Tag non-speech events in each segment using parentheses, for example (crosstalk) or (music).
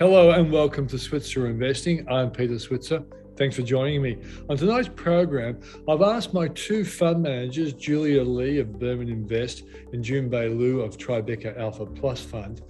Hello and welcome to Switzer Investing. I'm Peter Switzer. Thanks for joining me. On tonight's program, I've asked my two fund managers, Julia Lee of Burman Invest and Junbei Liu of Tribeca Alpha Plus Fund,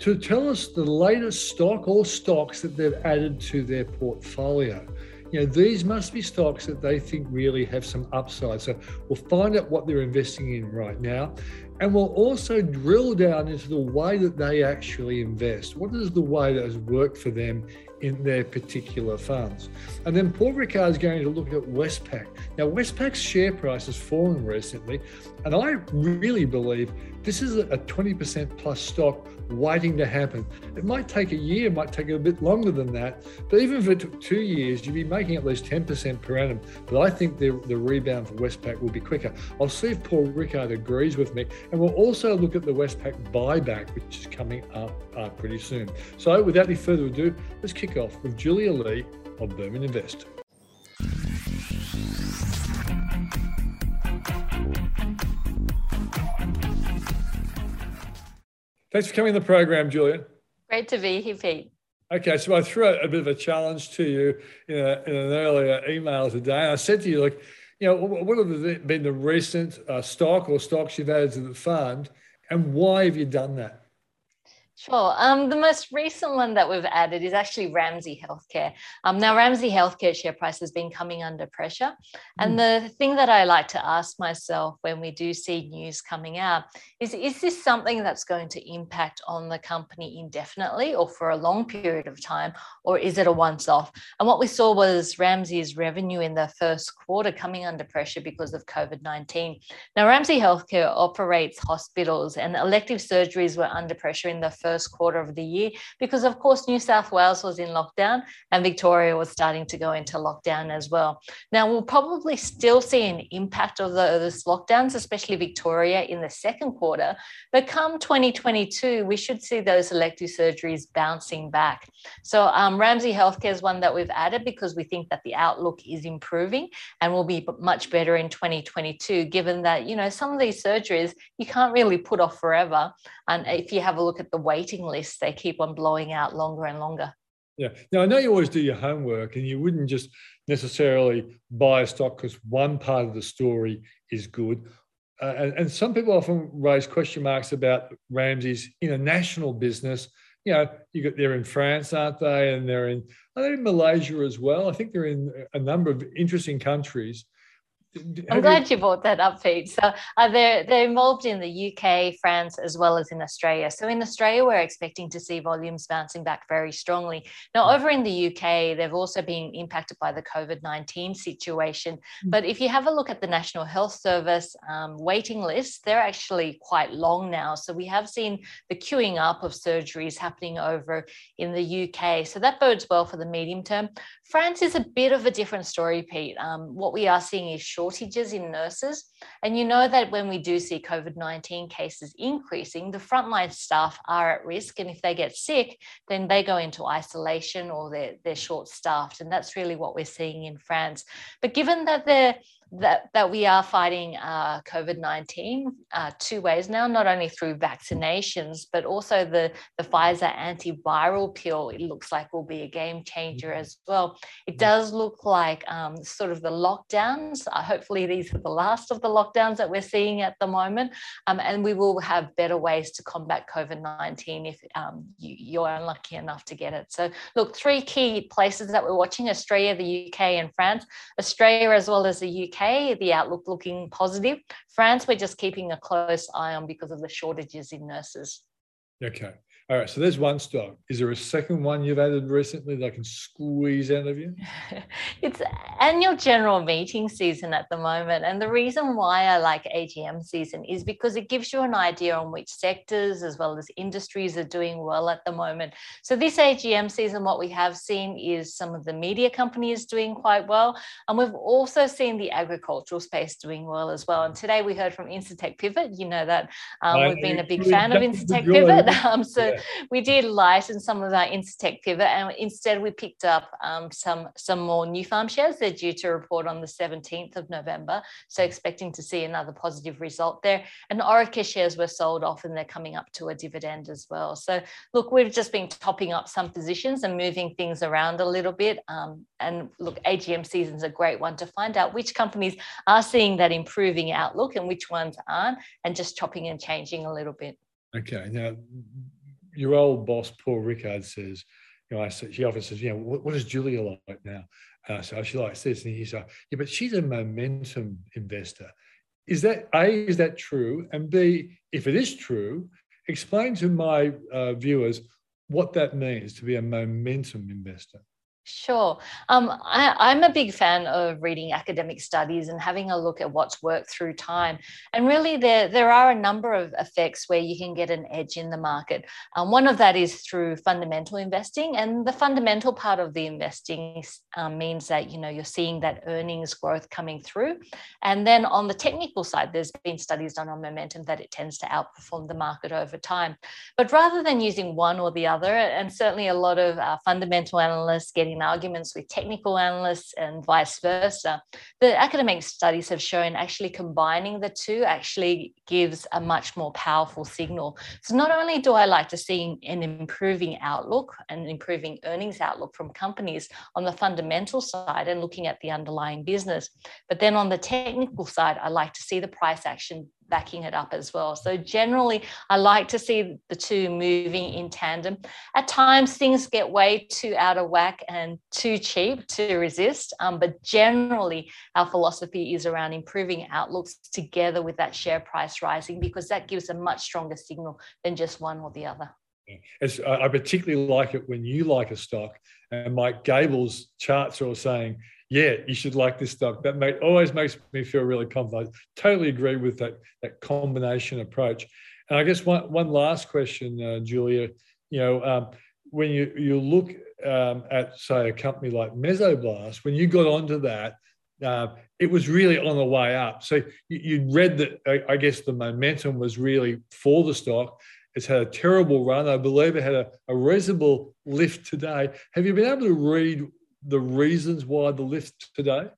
to tell us the latest stock or stocks that they've added to their portfolio. You know, these must be stocks that they think really have some upside. So we'll find out what they're investing in right now. And we'll also drill down into the way that they actually invest. What is the way that has worked for them in their particular funds? And then Paul Rickard is going to look at Westpac. Now, Westpac's share price has fallen recently, and I really believe this is a 20% plus stock waiting to happen. It might take a year, might take a bit longer than that, but even if it took two years, you'd be making at least 10% per annum. But I think the, the rebound for Westpac will be quicker. I'll see if Paul Rickard agrees with me, and we'll also look at the Westpac buyback, which is coming up uh, pretty soon. So without any further ado, let's kick off with Julia Lee of Burman Invest. Thanks for coming on the program, Julia. Great to be here, Pete. Okay, so I threw out a bit of a challenge to you in, a, in an earlier email today. I said to you, like, you know, what have been the recent uh, stock or stocks you've added to the fund, and why have you done that? Sure. Um, the most recent one that we've added is actually Ramsay Healthcare. Um, now, Ramsay Healthcare share price has been coming under pressure. And mm. the thing that I like to ask myself when we do see news coming out is is this something that's going to impact on the company indefinitely or for a long period of time, or is it a once off? And what we saw was Ramsay's revenue in the first quarter coming under pressure because of COVID 19. Now, Ramsay Healthcare operates hospitals, and elective surgeries were under pressure in the first quarter of the year because, of course, New South Wales was in lockdown and Victoria was starting to go into lockdown as well. Now, we'll probably still see an impact of those lockdowns, especially Victoria in the second quarter. But come 2022, we should see those elective surgeries bouncing back. So, um, Ramsay Healthcare is one that we've added because we think that the outlook is improving and will be much better in 2022, given that, you know, some of these surgeries you can't really put off forever. And if you have a look at the waiting list, they keep on blowing out longer and longer. Yeah. Now, I know you always do your homework and you wouldn't just necessarily buy a stock because one part of the story is good. Uh, and, and, some people often raise question marks about Ramsay's international business. You know, you got they're in France, aren't they? And they're in, are they in Malaysia as well? I think they're in a number of interesting countries. I'm glad you... brought that up, Pete. So uh, they're, they're involved in the UK, France, as well as in Australia. So in Australia, we're expecting to see volumes bouncing back very strongly. Now, over in the UK, they've also been impacted by the COVID 19 situation. Mm. But if you have a look at the National Health Service um, waiting lists, they're actually quite long now. So we have seen the queuing up of surgeries happening over in the UK. So that bodes well for the medium term. France is a bit of a different story, Pete. Um, what we are seeing is shortages in nurses. And you know that when we do see COVID 19 cases increasing, the frontline staff are at risk. And if they get sick, then they go into isolation or they're, they're short staffed. And that's really what we're seeing in France. But given that they're that, that we are fighting uh, COVID 19 uh, two ways now, not only through vaccinations, but also the, the Pfizer antiviral pill, it looks like will be a game changer mm-hmm. as well. It mm-hmm. does look like um, sort of the lockdowns, uh, hopefully, these are the last of the lockdowns that we're seeing at the moment, um, and we will have better ways to combat COVID 19 if um, you, you're unlucky enough to get it. So, look, three key places that we're watching Australia, the UK, and France. Australia, as well as the UK The outlook looking positive. France, we're just keeping a close eye on because of the shortages in nurses. Okay. All right, so there's one stock. Is there a second one you've added recently that I can squeeze out of you? (laughs) it's annual general meeting season at the moment. And the reason why I like AGM season is because it gives you an idea on which sectors as well as industries are doing well at the moment. So, this AGM season, what we have seen is some of the media companies doing quite well. And we've also seen the agricultural space doing well as well. And today we heard from Incitec Pivot. You know that um, we've been a big fan of Incitec Pivot. (laughs) Um, so, (laughs) we did lighten some of our Incitec pivot, and instead we picked up um, some some more Nufarm shares. They're due to report on the 17th of November, so expecting to see another positive result there. And Orica shares were sold off, and they're coming up to a dividend as well. So look, we've just been topping up some positions and moving things around a little bit. Um, and look, AGM season's a great one to find out which companies are seeing that improving outlook and which ones aren't, and just chopping and changing a little bit. Okay. Now, your old boss, Paul Rickard, says, you know, I said, she often says, you know, what, what is Julia like now? And I said, oh, she likes this. And he's like, yeah, but she's a momentum investor. Is that A, is that true? And B, if it is true, explain to my uh, viewers what that means to be a momentum investor. Sure. Um, I, am a big fan of reading academic studies and having a look at what's worked through time. And really, there, there are a number of effects where you can get an edge in the market. Um, one of that is through fundamental investing. And the fundamental part of the investing um, means that you know you're seeing that earnings growth coming through. And then on the technical side, there's been studies done on momentum that it tends to outperform the market over time. But rather than using one or the other, and certainly a lot of uh, fundamental analysts getting in arguments with technical analysts and vice versa. The academic studies have shown actually combining the two actually gives a much more powerful signal. So not only do I like to see an improving outlook and improving earnings outlook from companies on the fundamental side and looking at the underlying business, but then on the technical side, I like to see the price action backing it up as well. So generally, I like to see the two moving in tandem. At times, things get way too out of whack and too cheap to resist. Um, but generally, our philosophy is around improving outlooks together with that share price rising because that gives a much stronger signal than just one or the other. I particularly like it when you like a stock and Mike Gable's charts are saying yeah, you should like this stuff. That make, always makes me feel really confident. Totally agree with that, that combination approach. And I guess one, one last question, uh, Julia, you know, um, when you, you look um, at, say, a company like Mesoblast, when you got onto that, uh, it was really on the way up. So you, you read that, I, I guess the momentum was really for the stock. It's had a terrible run. I believe it had a, a reasonable lift today. Have you been able to read the reasons why the lift today?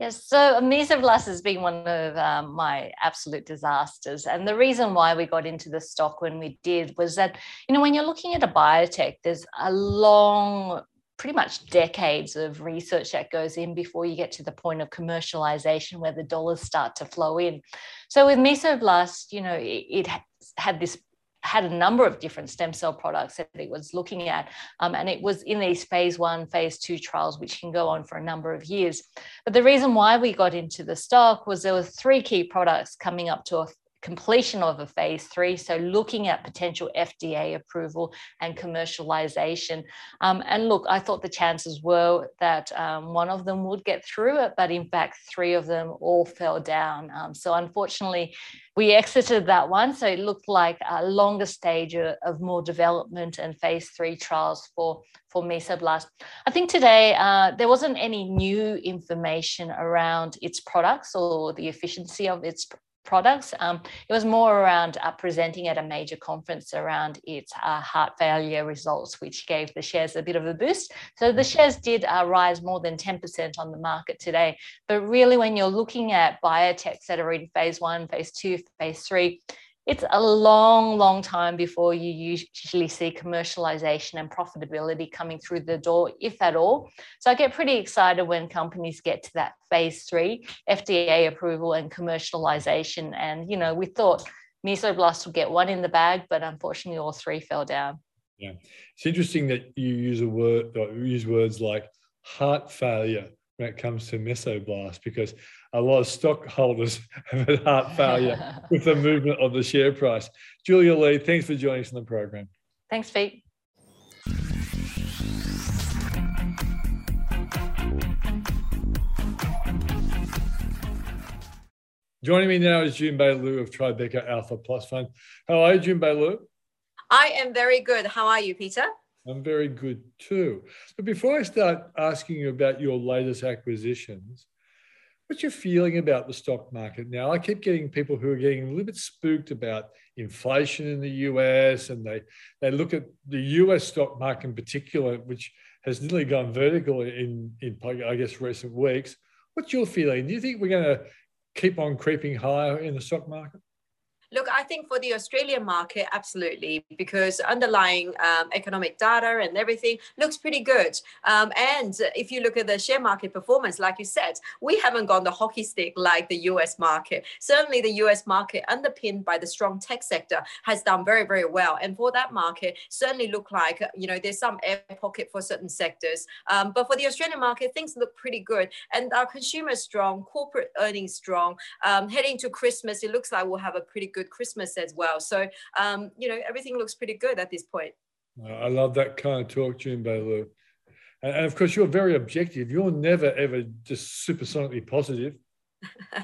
Yes, so Mesoblast has been one of um, my absolute disasters. And the reason why we got into the stock when we did was that, you know, when you're looking at a biotech, there's a long, pretty much decades of research that goes in before you get to the point of commercialization where the dollars start to flow in. So with Mesoblast, you know, it, it had this had a number of different stem cell products that it was looking at. Um, and it was in these phase one, phase two trials, which can go on for a number of years. But the reason why we got into the stock was there were three key products coming up to a completion of a phase three. So, looking at potential FDA approval and commercialization. Um, and look, I thought the chances were that um, one of them would get through it, but in fact, three of them all fell down. Um, so, unfortunately, we exited that one. So, it looked like a longer stage of, more development and phase three trials for, for Mesoblast. I think today uh, there wasn't any new information around its products or the efficiency of its products. Um, it was more around uh, presenting at a major conference around its uh, heart failure results, which gave the shares a bit of a boost. So the shares did uh, rise more than 10% on the market today. But really, when you're looking at biotechs that are in phase one, phase two, phase three, it's a long, long time before you usually see commercialization and profitability coming through the door, if at all. So I get pretty excited when companies get to that phase three, FDA approval and commercialization. And, you know, we thought Mesoblast would get one in the bag, but unfortunately all three fell down. Yeah. It's interesting that you use a word, uh, use words like heart failure when it comes to Mesoblast because a lot of stockholders (laughs) have had heart failure (laughs) with the movement of the share price. Julia Lee, thanks for joining us on the program. Thanks, Pete. Joining me now is Junbei Liu of Tribeca Alpha Plus Fund. How are you, Junbei Liu? I am very good. How are you, Peter? I'm very good too. But before I start asking you about your latest acquisitions, What's your feeling about the stock market now? I keep getting people who are getting a little bit spooked about inflation in the US, and they they look at the US stock market in particular, which has nearly gone vertical in in I guess recent weeks. What's your feeling? Do you think we're going to keep on creeping higher in the stock market? Look, I think for the Australian market, absolutely, because underlying um, economic data and everything looks pretty good. Um, and if you look at the share market performance, like you said, we haven't gone the hockey stick like the US market. Certainly, the US market, underpinned by the strong tech sector, has done very, very well. And for that market, certainly look like you know there's some air pocket for certain sectors. Um, but for the Australian market, things look pretty good, and our consumers strong, corporate earnings strong. Um, heading to Christmas, it looks like we'll have a pretty good good Christmas as well. So, um, you know, everything looks pretty good at this point. I love that kind of talk, June Lou. And, and of course, you're very objective. You're never, ever just supersonically positive. (laughs)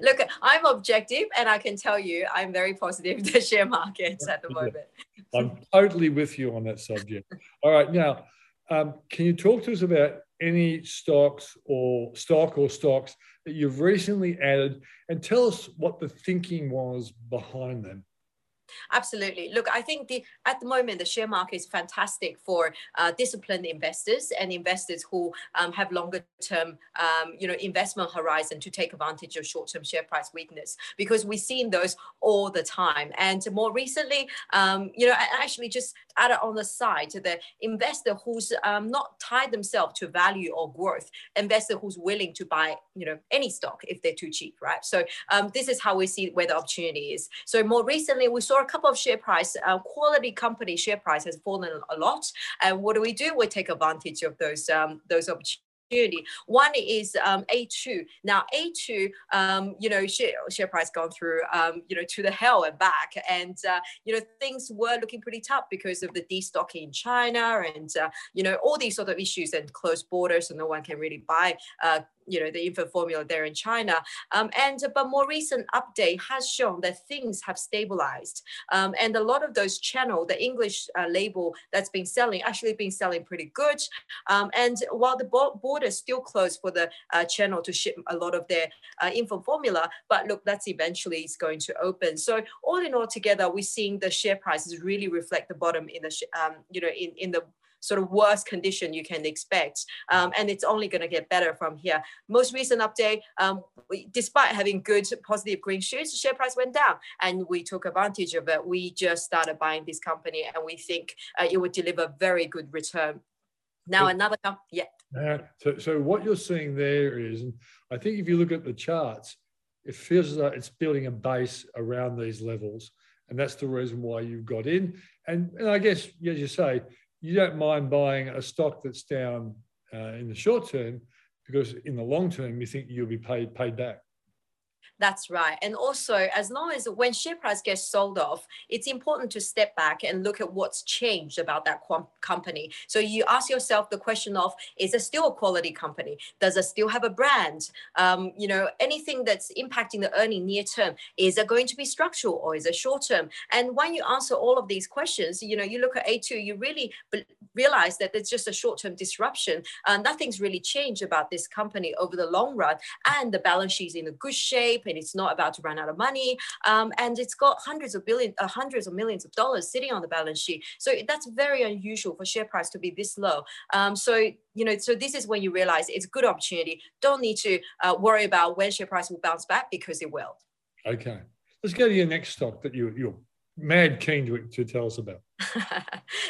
Look, I'm objective, and I can tell you, I'm very positive (laughs) the share markets at the moment. (laughs) I'm totally with you on that subject. All right, now, um, can you talk to us about any stocks or stock or stocks that you've recently added and tell us what the thinking was behind them. Absolutely. Look, I think the at the moment the share market is fantastic for uh, disciplined investors and investors who um, have longer term, um, you know, investment horizon to take advantage of short term share price weakness because we've seen those all the time. And more recently, um, you know, actually just add it on the side to the investor who's um, not tied themselves to value or growth, investor who's willing to buy, you know, any stock if they're too cheap, right? So um, this is how we see where the opportunity is. So more recently, we saw a couple of share price, uh, quality company share price has fallen a lot. And what do we do? We take advantage of those um, those opportunities one is um, A2. Now A2, um, you know, share, share price gone through, um, you know, to the hell and back, and uh, you know things were looking pretty tough because of the destocking in China and uh, you know all these sort of issues and closed borders, so no one can really buy uh, you know the infant formula there in China. Um, and but more recent update has shown that things have stabilized, um, and a lot of those channel, the English uh, label that's been selling, actually been selling pretty good. Um, and while the border is still closed for the uh, channel to ship a lot of their uh, infant formula, but look, that's eventually is going to open. So all in all, together, we're seeing the share prices really reflect the bottom in the um, you know in in the sort of worst condition you can expect. Um, and it's only going to get better from here. Most recent update, um, we, despite having good positive green shoots, the share price went down and we took advantage of it. We just started buying this company and we think uh, it would deliver very good return. Now so, another company, yeah. Uh, so, so what you're seeing there is, and I think if you look at the charts, it feels like it's building a base around these levels. And that's the reason why you've got in. And, and I guess, as you say, you don't mind buying a stock that's down uh, in the short term because in the long term you think you'll be paid paid back. That's right. And also, as long as when share price gets sold off, it's important to step back and look at what's changed about that company. So you ask yourself the question of, is it still a quality company? Does it still have a brand? Um, you know, anything that's impacting the earning near term, is it going to be structural or is it short term? And when you answer all of these questions, you know, you look at A2, you really realize that it's just a short-term disruption. Uh, nothing's really changed about this company over the long run. And the balance sheet is in a good shape and it's not about to run out of money. Um, and it's got hundreds of billion, uh, hundreds of millions of dollars sitting on the balance sheet. So that's very unusual for share price to be this low. Um, so you know, so this is when you realize it's a good opportunity. Don't need to uh, worry about when share price will bounce back because it will. Okay, let's go to your next stock that you you're mad keen to, to tell us about.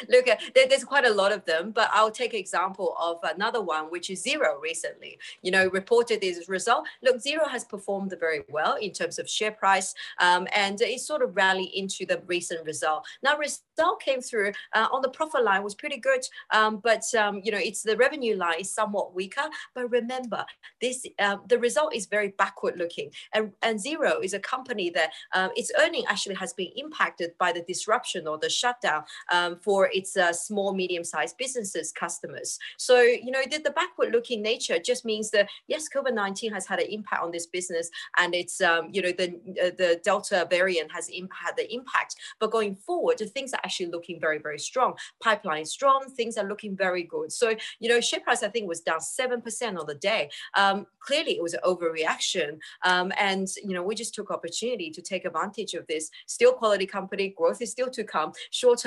Look, uh, there's quite a lot of them, but I'll take example of another one, which is Xero recently. You know, reported this result. Look, Xero has performed very well in terms of share price, um, and it sort of rallied into the recent result. Now, result came through uh, on the profit line was pretty good, um, but um, you know, it's the revenue line is somewhat weaker. But remember, this uh, the result is very backward looking, and and Xero is a company that uh, its earning actually has been impacted by the disruption or the shutdown um, for its uh, small, medium-sized businesses customers. So, you know, the, the backward-looking nature just means that, yes, COVID-19 has had an impact on this business and it's, um, you know, the, uh, the Delta variant has had the impact. But going forward, things are actually looking very, very strong. Pipeline strong. Things are looking very good. So, you know, share price, I think, was down 7% on the day. Um, clearly, it was an overreaction. Um, and, you know, we just took opportunity to take advantage of this. Still quality company, growth is still to come.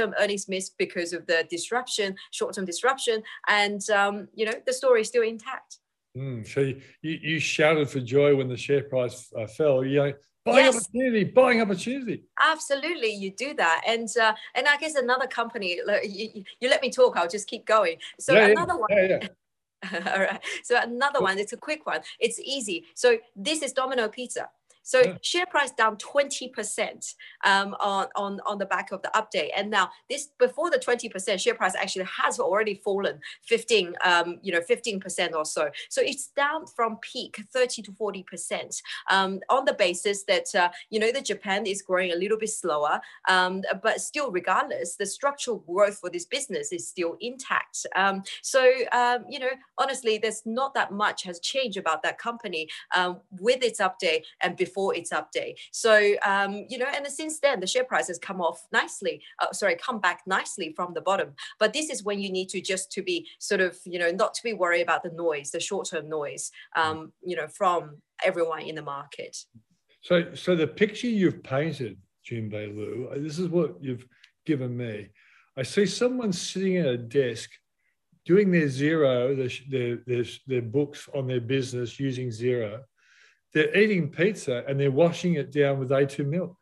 Short-term earnings miss because of the disruption, short-term disruption. And, um, you know, the story is still intact. Mm, so you, you shouted for joy when the share price uh, fell. You know, buying yes. opportunity, buying opportunity. Absolutely, you do that, and uh, and I guess another company. You, you, let me talk. I'll just keep going. So yeah, another yeah. one. Yeah, (laughs) All right. So another one. It's a quick one. It's easy. So this is Domino Pizza. So yeah. share price down 20% um, on, on, on the back of the update. And now this before the 20% share price actually has already fallen 15, um, you know, 15% or so. So it's down from peak 30 to 40% um, on the basis that, uh, you know, the Japan is growing a little bit slower, um, but still regardless, the structural growth for this business is still intact. Um, so, um, you know, honestly, there's not that much has changed about that company with its update and before before its update. So, um, you know, and since then, the share price has come off nicely, uh, sorry, come back nicely from the bottom. But this is when you need to just to be sort of, you know, not to be worried about the noise, the short-term noise, um, you know, from everyone in the market. So, so the picture you've painted, Junbei Liu, uh, this is what you've given me. I see someone sitting at a desk doing their Xero, their, their, their, their books on their business using Xero they're eating pizza and they're washing it down with A2 milk.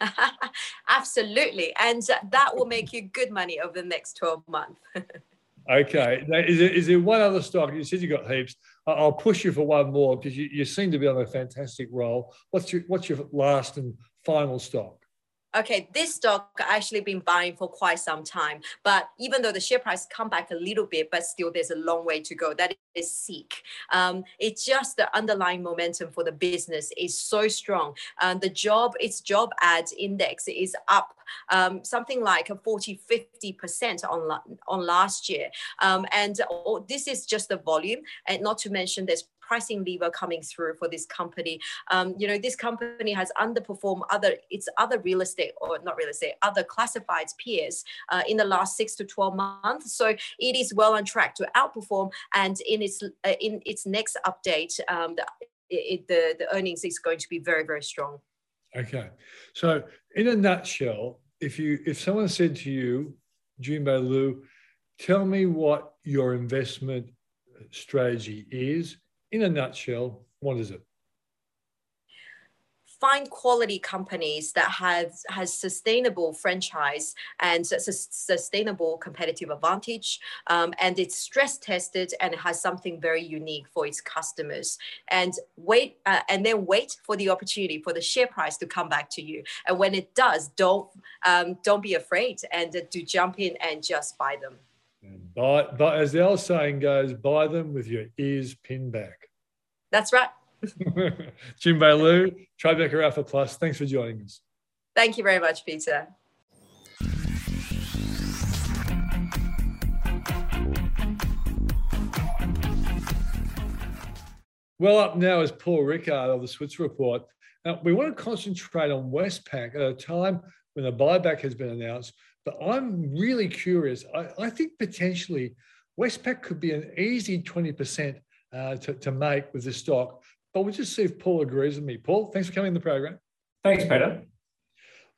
(laughs) Absolutely. And that will make you good money over the next 12 months. (laughs) okay. Now, is, there, is there one other stock? You said you got heaps. I'll push you for one more because you, you seem to be on a fantastic roll. What's your, what's your last and final stock? Okay, this stock I actually been buying for quite some time. But even though the share price come back a little bit, but still there's a long way to go. That is Seek. Um, it's just the underlying momentum for the business is so strong. And the job, its job ads index is up um, something like a 40, 50% on, on last year. Um, and oh, this is just the volume. And not to mention there's pricing lever coming through for this company. Um, you know, this company has underperformed other its other real estate or not real estate, other classifieds peers uh, in the last six to 12 months. So it is well on track to outperform. And in its uh, in its next update, um, the, it, the the earnings is going to be very very strong. Okay, so in a nutshell, if you if someone said to you, Junbei Liu, tell me what your investment strategy is in a nutshell, what is it? Find quality companies that has has sustainable franchise and sustainable competitive advantage, um, and it's stress tested and has something very unique for its customers. And wait, uh, and then wait for the opportunity for the share price to come back to you. And when it does, don't um, don't be afraid and uh, jump in and just buy them. Buy, but as the old saying goes, buy them with your ears pinned back. That's right. (laughs) Junbei Liu, Tribeca Alpha Plus, thanks for joining us. Thank you very much, Peter. Well, up now is Paul Rickard of the Switzer Report. Now, we want to concentrate on Westpac at a time when a buyback has been announced, but I'm really curious. I, I think potentially Westpac could be an easy 20% uh, to, to make with this stock. But we'll just see if Paul agrees with me. Paul, thanks for coming in the program. Thanks, Peter.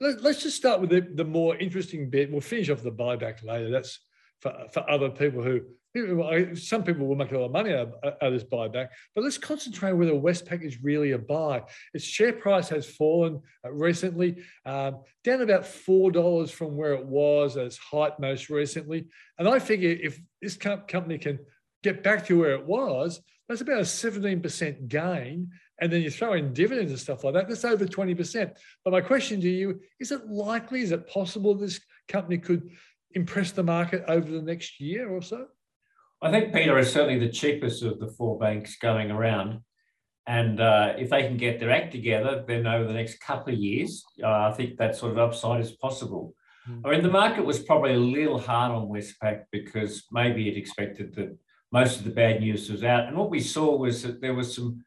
Let, us just start with the, the more interesting bit. We'll finish off the buyback later. That's for, for other people who, some people will make a lot of money out of, this buyback, but let's concentrate on whether Westpac is really a buy. Its share price has fallen uh, recently, um, down about $4 from where it was at its height most recently. And I figure if this company can get back to where it was, that's about a 17% gain. And then you throw in dividends and stuff like that, that's over 20%. But my question to you is it likely, is it possible this company could impress the market over the next year or so? I think Peter is certainly the cheapest of the four banks going around. And uh, if they can get their act together, then over the next couple of years, uh, I think that sort of upside is possible. Mm. I mean, the market was probably a little hard on Westpac because maybe it expected that most of the bad news was out. And what we saw was that there was some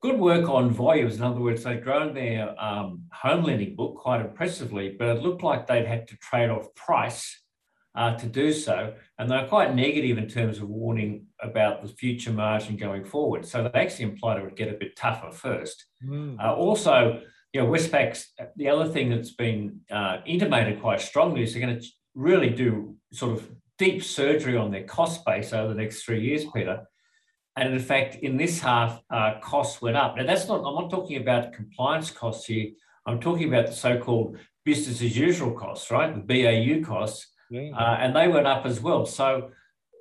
good work on volumes. In other words, they'd grown their um, home lending book quite impressively, but it looked like they'd had to trade off price uh, to do so. And they're quite negative in terms of warning about the future margin going forward. So they actually implied it would get a bit tougher first. Mm. Uh, also, you know, Westpac's the other thing that's been uh, intimated quite strongly is they're going to really do sort of deep surgery on their cost base over the next three years, Peter. And in fact, in this half, uh, costs went up. Now, that's not, I'm not talking about compliance costs here. I'm talking about the so called business as usual costs, right? The BAU costs. Uh, and they went up as well. So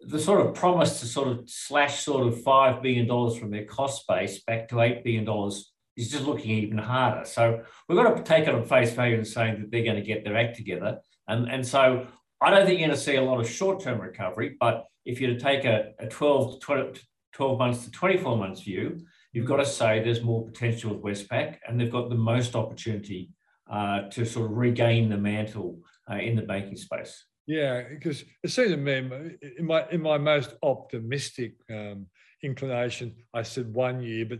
the sort of promise to sort of slash sort of $5 billion from their cost base back to $8 billion is just looking even harder. So we've got to take it on face value and saying that they're going to get their act together. And, and so I don't think you're going to see a lot of short term recovery, but if you're to take a, a 12 to 20, 12 months to 24 months view, you've got to say there's more potential with Westpac and they've got the most opportunity uh, to sort of regain the mantle uh, in the banking space. Yeah, because it seems to me, in my in my most optimistic um, inclination, I said one year, but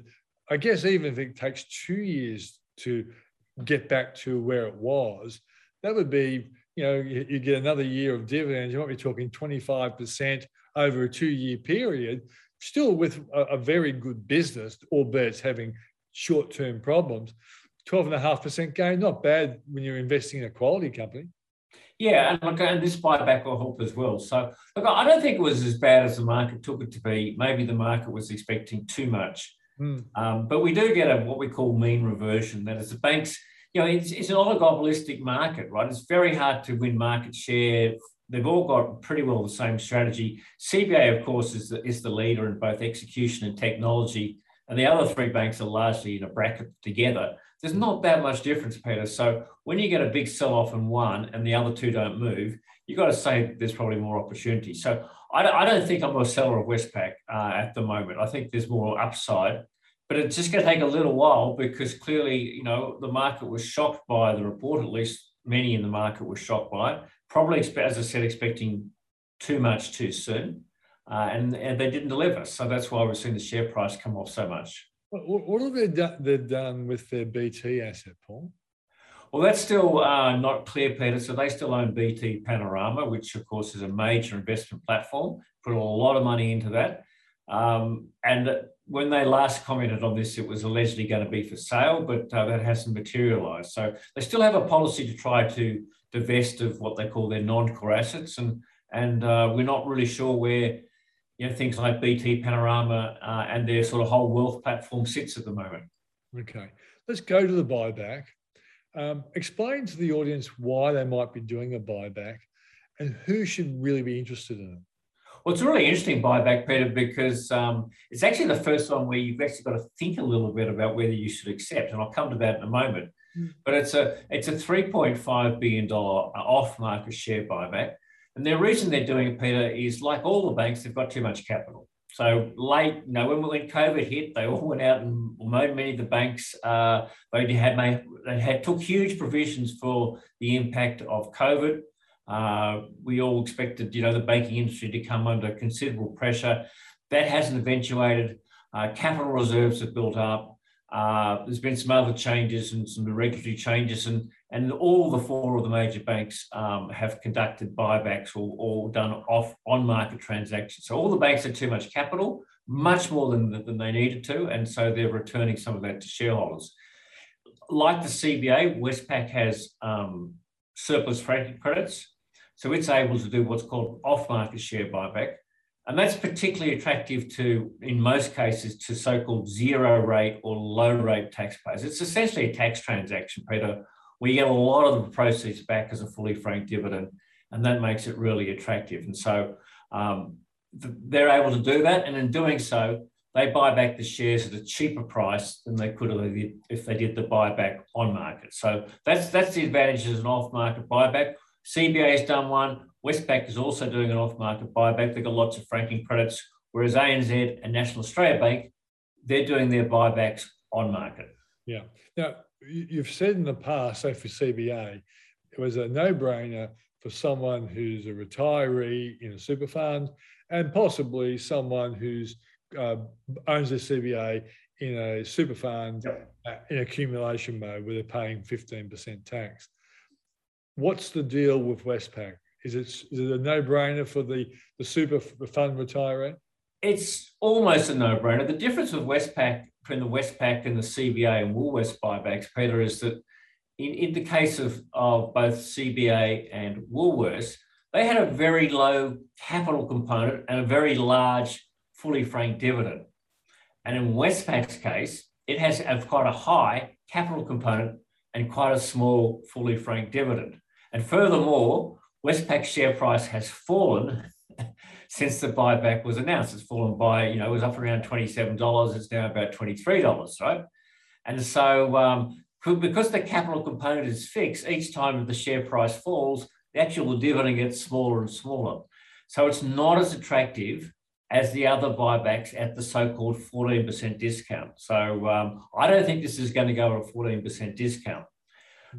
I guess even if it takes two years to get back to where it was, that would be, you know, you, you get another year of dividends. You might be talking 25% over a two year period still with a, a very good business, albeit it's having short term problems. 12.5% gain, not bad when you're investing in a quality company. Yeah, and look, and this buyback will help as well. So, look, I don't think it was as bad as the market took it to be. Maybe the market was expecting too much. Mm. Um, but we do get a what we call mean reversion. That is, the banks, you know, it's, it's an oligopolistic market, right? It's very hard to win market share they've all got pretty well the same strategy. CBA, of course, is the, is the leader in both execution and technology, and the other three banks are largely in a bracket together. There's not that much difference, Peter. So when you get a big sell-off in one and the other two don't move, you've got to say there's probably more opportunity. So I don't, I don't think I'm a seller of Westpac uh, at the moment. I think there's more upside, but it's just going to take a little while because clearly, you know, the market was shocked by the report. At least many in the market were shocked by it probably, as I said, expecting too much too soon. Uh, and, and they didn't deliver. So that's why we've seen the share price come off so much. What, what have they, do, they done with their BT asset, Paul? Well, that's still uh, not clear, Peter. So they still own BT Panorama, which of course is a major investment platform. Put a lot of money into that. Um, and when they last commented on this, it was allegedly going to be for sale, but uh, that hasn't materialised. So they still have a policy to try to divest of what they call their non-core assets, and and uh, we're not really sure where you know things like BT Panorama uh, and their sort of whole wealth platform sits at the moment. Okay, let's go to the buyback. Um, explain to the audience why they might be doing a buyback, and who should really be interested in it. Well, it's a really interesting buyback, Peter, because um, it's actually the first one where you've actually got to think a little bit about whether you should accept, and I'll come to that in a moment. Mm. But it's a it's a three point five billion dollar off market share buyback, and the reason they're doing it, Peter, is like all the banks, they've got too much capital. So late, you know, when, COVID hit, they all went out and many of the banks uh, they had made, they had took huge provisions for the impact of COVID. Uh, we all expected, you know, the banking industry to come under considerable pressure. That hasn't eventuated. Uh, capital reserves have built up. Uh, there's been some other changes and some regulatory changes, and, and all the four of the major banks um, have conducted buybacks or, or done off on market transactions. So all the banks have too much capital, much more than, than they needed to, and so they're returning some of that to shareholders. Like the CBA, Westpac has um, surplus franking credits, so it's able to do what's called off market share buyback. And that's particularly attractive to, in most cases, to so-called zero rate or low rate taxpayers. It's essentially a tax transaction, Peter, where you get a lot of the proceeds back as a fully franked dividend, and that makes it really attractive. And so um, they're able to do that, and in doing so, they buy back the shares at a cheaper price than they could have if they did the buyback on market. So that's that's the advantage as an off-market buyback. CBA has done one. Westpac is also doing an off-market buyback. They've got lots of franking credits, whereas ANZ and National Australia Bank, they're doing their buybacks on market. Yeah. Now, you've said in the past, say for CBA, it was a no-brainer for someone who's a retiree in a super fund and possibly someone who's uh, owns a CBA in a super fund yep. Uh, in accumulation mode where they're paying 15% tax. What's the deal with Westpac? Is it, is it a no-brainer for the, the super fund retiree? It's almost a no-brainer. The difference with Westpac between the Westpac and the CBA and Woolworths buybacks, Peter, is that in, in the case of, of both CBA and Woolworths, they had a very low capital component and a very large fully franked dividend. And in Westpac's case, it has quite a high capital component and quite a small fully franked dividend. And furthermore, Westpac's share price has fallen since the buyback was announced. It's fallen by, you know, it was up around $27. It's now about $23, right? And so um, because the capital component is fixed, each time the share price falls, the actual dividend gets smaller and smaller. So it's not as attractive as the other buybacks at the so-called 14% discount. So um, I don't think this is going to go at a 14% discount.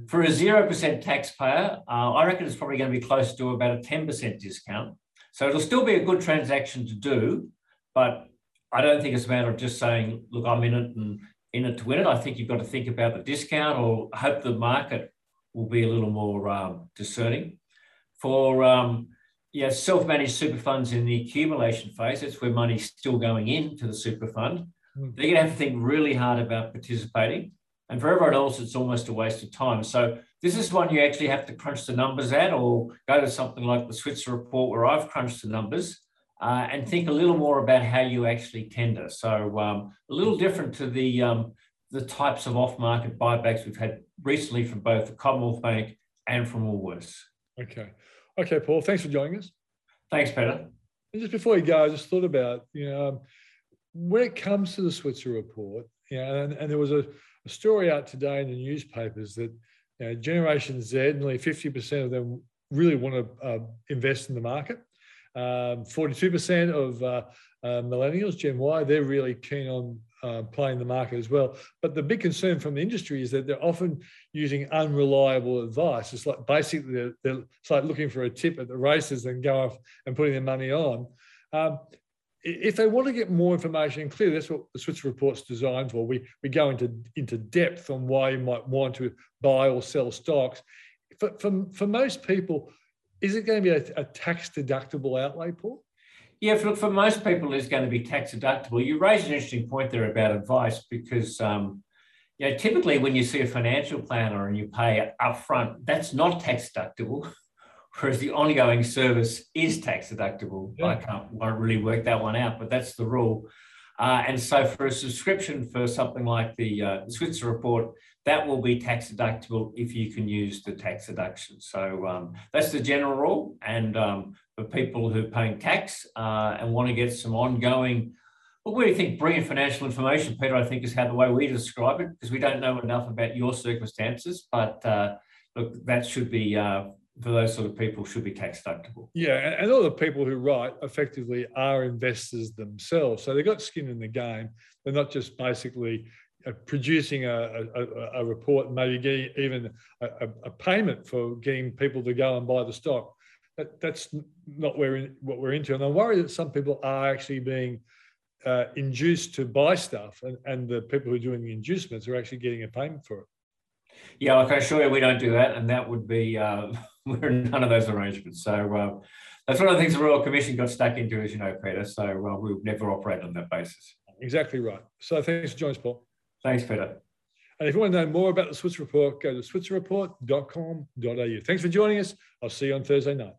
For a 0% taxpayer, uh, I reckon it's probably going to be close to about a 10% discount. So it'll still be a good transaction to do, but I don't think it's a matter of just saying, look, I'm in it and in it to win it. I think you've got to think about the discount or hope the market will be a little more um, discerning. For um, yeah, self-managed super funds in the accumulation phase, that's where money's still going into the super fund. Mm. They're going to have to think really hard about participating. And for everyone else, it's almost a waste of time. So this is one you actually have to crunch the numbers at or go to something like the Switzer report where I've crunched the numbers uh, and think a little more about how you actually tender. So um, a little different to the, um, the types of off-market buybacks we've had recently from both the Commonwealth Bank and from Woolworths. Okay. Okay, Paul, thanks for joining us. Thanks, Peter. And just before you go, I just thought about, you know, when it comes to the Switzer report, you know, and, and there was a, a, story out today in the newspapers that you know, Generation Z, nearly 50% of them really want to uh, invest in the market. Um, 42% of uh, uh, millennials, Gen Y, they're really keen on uh, playing the market as well. But the big concern from the industry is that they're often using unreliable advice. It's like basically they're, they're it's like looking for a tip at the races and go off and putting their money on. Um, if they want to get more information, and clearly that's what the Switzer report's designed for. We, we go into, into depth on why you might want to buy or sell stocks. For, for, for most people, is it going to be a, a tax deductible outlay, Paul? Yeah, for, for most people, it's going to be tax deductible. You raise an interesting point there about advice because, um, you know, typically when you see a financial planner and you pay upfront, that's not tax deductible, (laughs) whereas the ongoing service is tax deductible. Yeah. I can't won't really work that one out, but that's the rule. Uh, and so for a subscription for something like the, uh, Switzer report, that will be tax deductible if you can use the tax deduction. So um, that's the general rule. And um, for people who are paying tax uh, and want to get some ongoing, well, what do you think? Bringing financial information, Peter, I think is how the way we describe it, because we don't know enough about your circumstances. But uh, look, that should be uh, for those sort of people should be tax deductible. Yeah, and all the people who write effectively are investors themselves, so they've got skin in the game. They're not just basically uh, producing a, a, a, report, maybe getting even a, a, payment for getting people to go and buy the stock. That, that's not where in, what we're into, and I'm worried that some people are actually being uh, induced to buy stuff, and, and the people who are doing the inducements are actually getting a payment for it. Yeah, like I assure you, we don't do that, and that would be uh, (laughs) we're none of those arrangements. So uh, that's one of the things the Royal Commission got stuck into, as you know, Peter. So uh, we would never operate on that basis. Exactly right. So thanks for joining us, Paul. Thanks, Peter. And if you want to know more about the Switzer Report, go to switzerreport.com.au. Thanks for joining us. I'll see you on Thursday night.